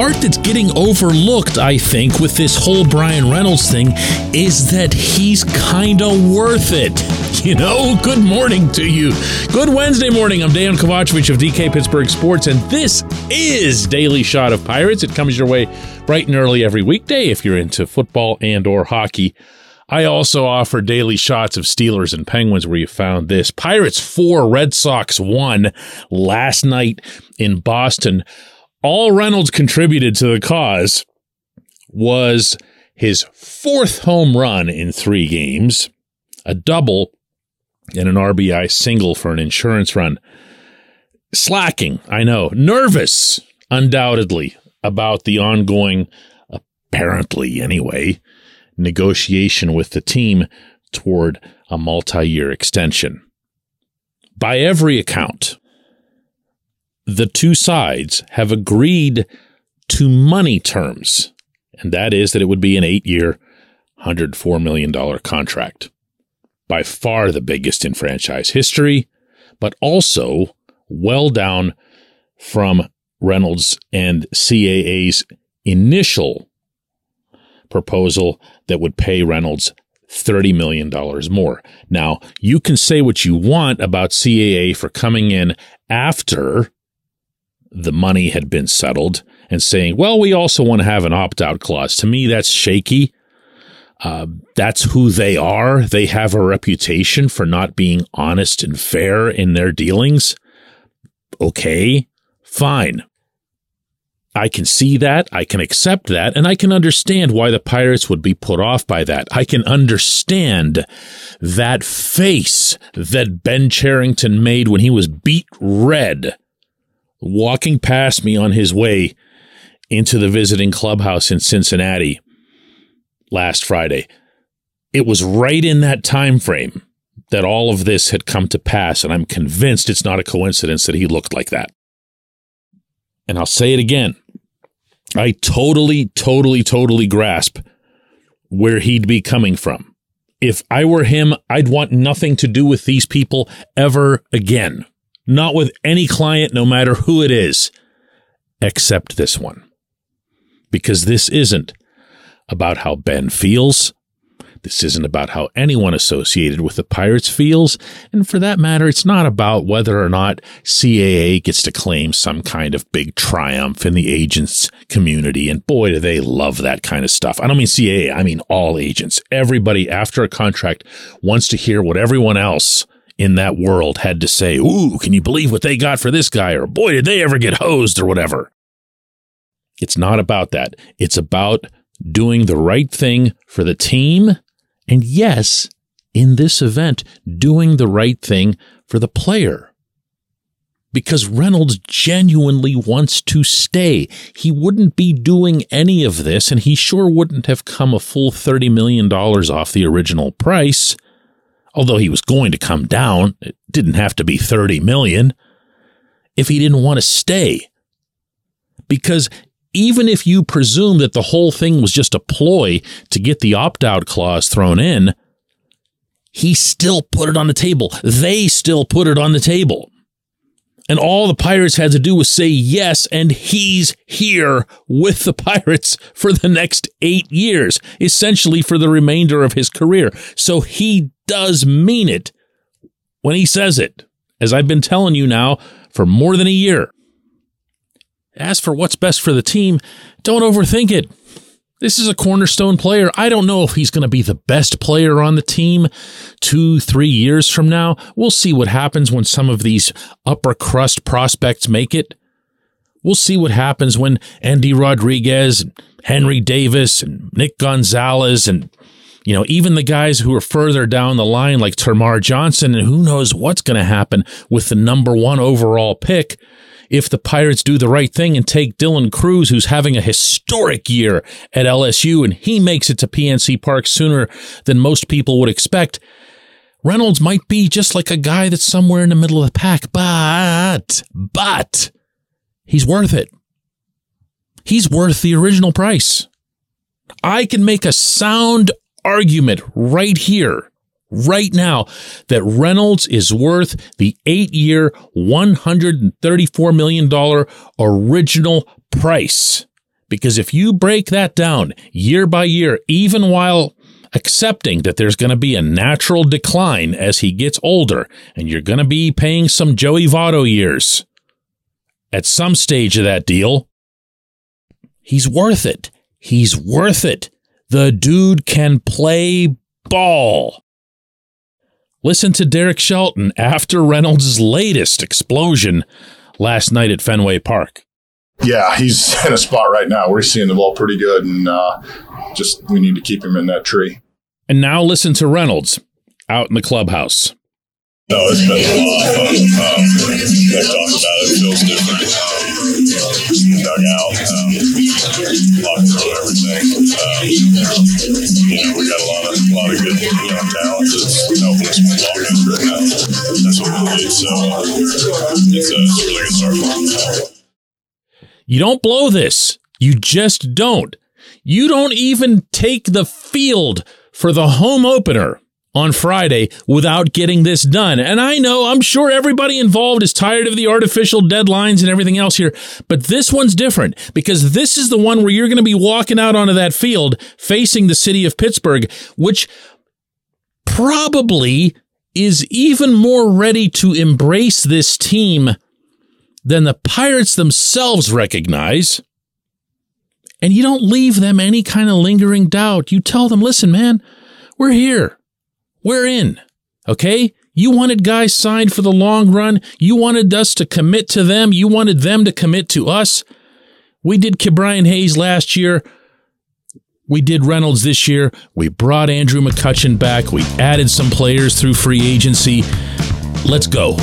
part that's getting overlooked, I think, with this whole Bryan Reynolds thing is that he's kind of worth it. You know, good morning to you. Good Wednesday morning. I'm Dejan Kovacevic of DK Pittsburgh Sports, and this is Daily Shot of Pirates. It comes your way bright and early every weekday if you're into football and or hockey. I also offer daily shots of Steelers and Penguins where you found this. Pirates 4, Red Sox 1 last night in Boston. All Reynolds contributed to the cause was his fourth home run in three games, a double, and an RBI single for an insurance run. Slacking, I know. Nervous, undoubtedly, about the ongoing, apparently anyway, negotiation with the team toward a multi year extension. By every account, the two sides have agreed to money terms, and that is that it would be an eight year, $104 million contract. By far the biggest in franchise history, but also well down from Reynolds and CAA's initial proposal that would pay Reynolds $30 million more. Now, you can say what you want about CAA for coming in after the money had been settled and saying, well, we also want to have an opt out clause. To me, that's shaky. Uh, that's who they are. They have a reputation for not being honest and fair in their dealings. Okay, fine. I can see that. I can accept that. And I can understand why the Pirates would be put off by that. I can understand that face that Ben Cherington made when he was beat red walking past me on his way into the visiting clubhouse in Cincinnati last Friday. It was right in that time frame that all of this had come to pass, and I'm convinced it's not a coincidence that he looked like that. And I'll say it again. I totally, totally, totally grasp where he'd be coming from. If I were him, I'd want nothing to do with these people ever again. Not with any client, no matter who it is, except this one. Because this isn't about how Ben feels. This isn't about how anyone associated with the Pirates feels. And for that matter, it's not about whether or not CAA gets to claim some kind of big triumph in the agents community. And boy, do they love that kind of stuff. I don't mean CAA, I mean all agents. Everybody after a contract wants to hear what everyone else in that world had to say, Ooh, can you believe what they got for this guy? Or boy, did they ever get hosed or whatever. It's not about that. It's about doing the right thing for the team and yes, in this event, doing the right thing for the player. Because Reynolds genuinely wants to stay. He wouldn't be doing any of this, and he sure wouldn't have come a full $30 million off the original price. Although he was going to come down, it didn't have to be 30 million if he didn't want to stay. Because even if you presume that the whole thing was just a ploy to get the opt out clause thrown in, he still put it on the table. They still put it on the table. And all the Pirates had to do was say yes, and he's here with the Pirates for the next eight years, essentially for the remainder of his career. So he does mean it when he says it, as I've been telling you now for more than a year. As for what's best for the team, don't overthink it. This is a cornerstone player. I don't know if he's going to be the best player on the team two, three years from now. We'll see what happens when some of these upper crust prospects make it. We'll see what happens when Endy Rodriguez, Henry Davis, and Nick Gonzalez, and you know, even the guys who are further down the line like Termarr Johnson, and who knows what's going to happen with the number one overall pick if the Pirates do the right thing and take Dylan Crews, who's having a historic year at LSU, and he makes it to PNC Park sooner than most people would expect, Reynolds might be just like a guy that's somewhere in the middle of the pack, but, but he's worth it. He's worth the original price. I can make a sound argument right here right now that Reynolds is worth the eight year, $134 million original price. Because if you break that down year by year, even while accepting that there's going to be a natural decline as he gets older, and you're going to be paying some Joey Votto years at some stage of that deal, he's worth it. He's worth it. The dude can play ball. Listen to Derek Shelton after Reynolds' latest explosion last night at Fenway Park. Yeah, he's in a spot right now. We're seeing the ball pretty good, and uh, just we need to keep him in that tree. And now listen to Reynolds out in the clubhouse. No, it's been a lot of fun. Um, they talked about it. It feels different. Um, dugout, um, everything. Um, you know, we lot of good young talent that's helping us ball right now. That's what we need. So uh, it's, a, it's a really good start. You don't blow this. You just don't. You don't even take the field for the home opener on Friday without getting this done. And I know, I'm sure everybody involved is tired of the artificial deadlines and everything else here, but this one's different because this is the one where you're going to be walking out onto that field facing the city of Pittsburgh, which probably is even more ready to embrace this team than the Pirates themselves recognize. And you don't leave them any kind of lingering doubt. You tell them, listen, man, we're here. We're in. Okay? You wanted guys signed for the long run. You wanted us to commit to them. You wanted them to commit to us. We did Ke'Bryan Hayes last year. We did Reynolds this year. We brought Andrew McCutchen back. We added some players through free agency. Let's go.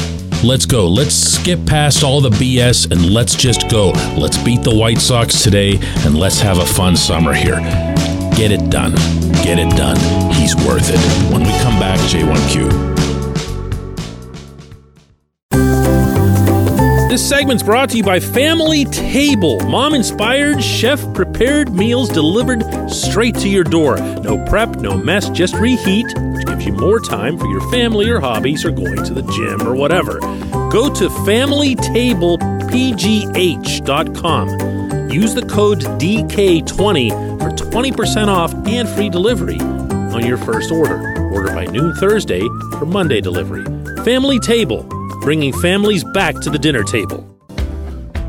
Let's go. Let's skip past all the BS and let's just go. Let's beat the White Sox today and let's have a fun summer here. Get it done. Get it done. He's worth it. When we come back, J1Q. This segment's brought to you by Family Table. Mom inspired, chef prepared meals delivered straight to your door. No prep, no mess, just reheat, which gives you more time for your family or hobbies or going to the gym or whatever. Go to FamilyTablePGH.com. Use the code DK20 for 20% off and free delivery on your first order. Order by noon Thursday for Monday delivery. Family Table, bringing families back to the dinner table.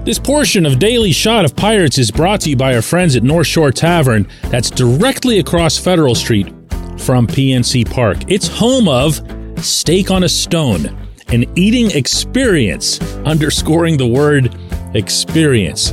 This portion of Daily Shot of Pirates is brought to you by our friends at North Shore Tavern, that's directly across Federal Street from PNC Park. It's home of Steak on a Stone, an eating experience, underscoring the word experience.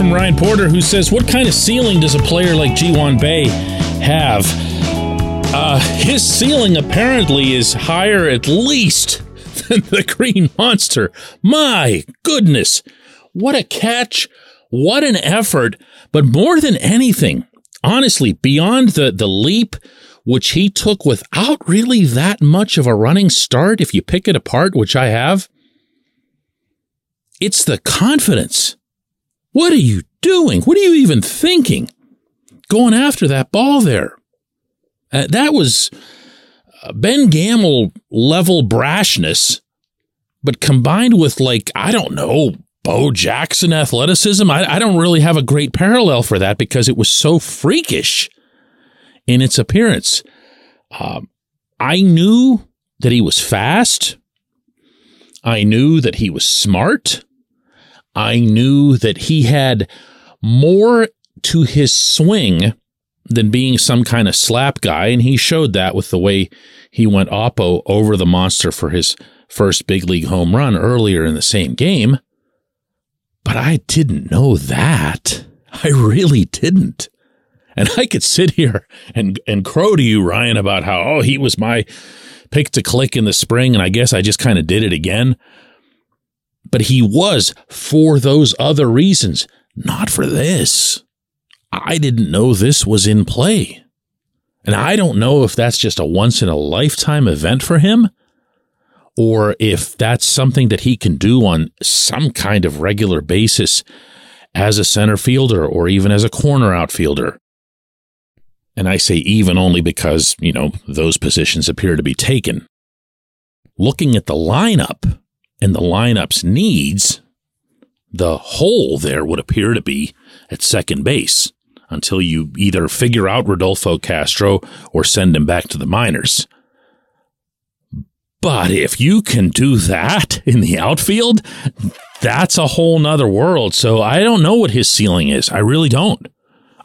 From Ryan Porter, who says, What kind of ceiling does a player like Ji-hwan Bae have? Uh, his ceiling apparently is higher at least than the Green Monster. My goodness. What a catch. What an effort. But more than anything, honestly, beyond the, the leap which he took without really that much of a running start, if you pick it apart, which I have, it's the confidence. What are you doing? What are you even thinking? Going after that ball there. Uh, that was uh, Ben Gamel level brashness, but combined with, like, I don't know, Bo Jackson athleticism. I, I don't really have a great parallel for that because it was so freakish in its appearance. Um, I knew that he was fast. I knew that he was smart. I knew that he had more to his swing than being some kind of slap guy. And he showed that with the way he went oppo over the monster for his first big league home run earlier in the same game. But I didn't know that. I really didn't. And I could sit here and, and crow to you, Ryan, about how, oh, he was my pick to click in the spring. And I guess I just kind of did it again. But he was for those other reasons, not for this. I didn't know this was in play. And I don't know if that's just a once in a lifetime event for him or if that's something that he can do on some kind of regular basis as a center fielder or even as a corner outfielder. And I say even only because, you know, those positions appear to be taken. Looking at the lineup and the lineup's needs, the hole there would appear to be at second base until you either figure out Rodolfo Castro or send him back to the minors. But if you can do that in the outfield, that's a whole nother world. So I don't know what his ceiling is. I really don't.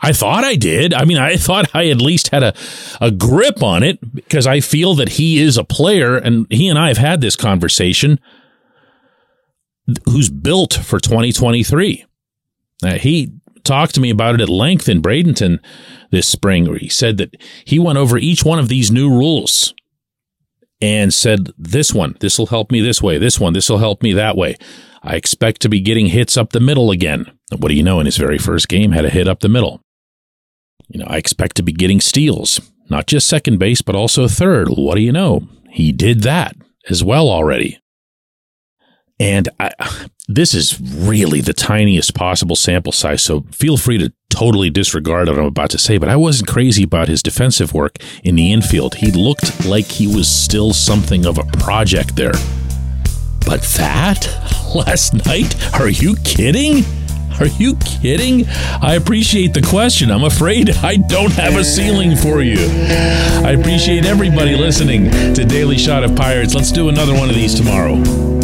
I thought I did. I mean, I thought I at least had a, a grip on it because I feel that he is a player, and he and I have had this conversation who's built for 2023. Uh, he talked to me about it at length in Bradenton this spring, where he said that he went over each one of these new rules and said, This one, this will help me this way. This one, this will help me that way. I expect to be getting hits up the middle again. What do you know? In his very first game, had a hit up the middle. You know, I expect to be getting steals, not just second base, but also third. What do you know? He did that as well already. And I, this is really the tiniest possible sample size, so feel free to totally disregard what I'm about to say, but I wasn't crazy about his defensive work in the infield. He looked like he was still something of a project there. But that last night? Are you kidding? Are you kidding? I appreciate the question. I'm afraid I don't have a ceiling for you. I appreciate everybody listening to Daily Shot of Pirates. Let's do another one of these tomorrow.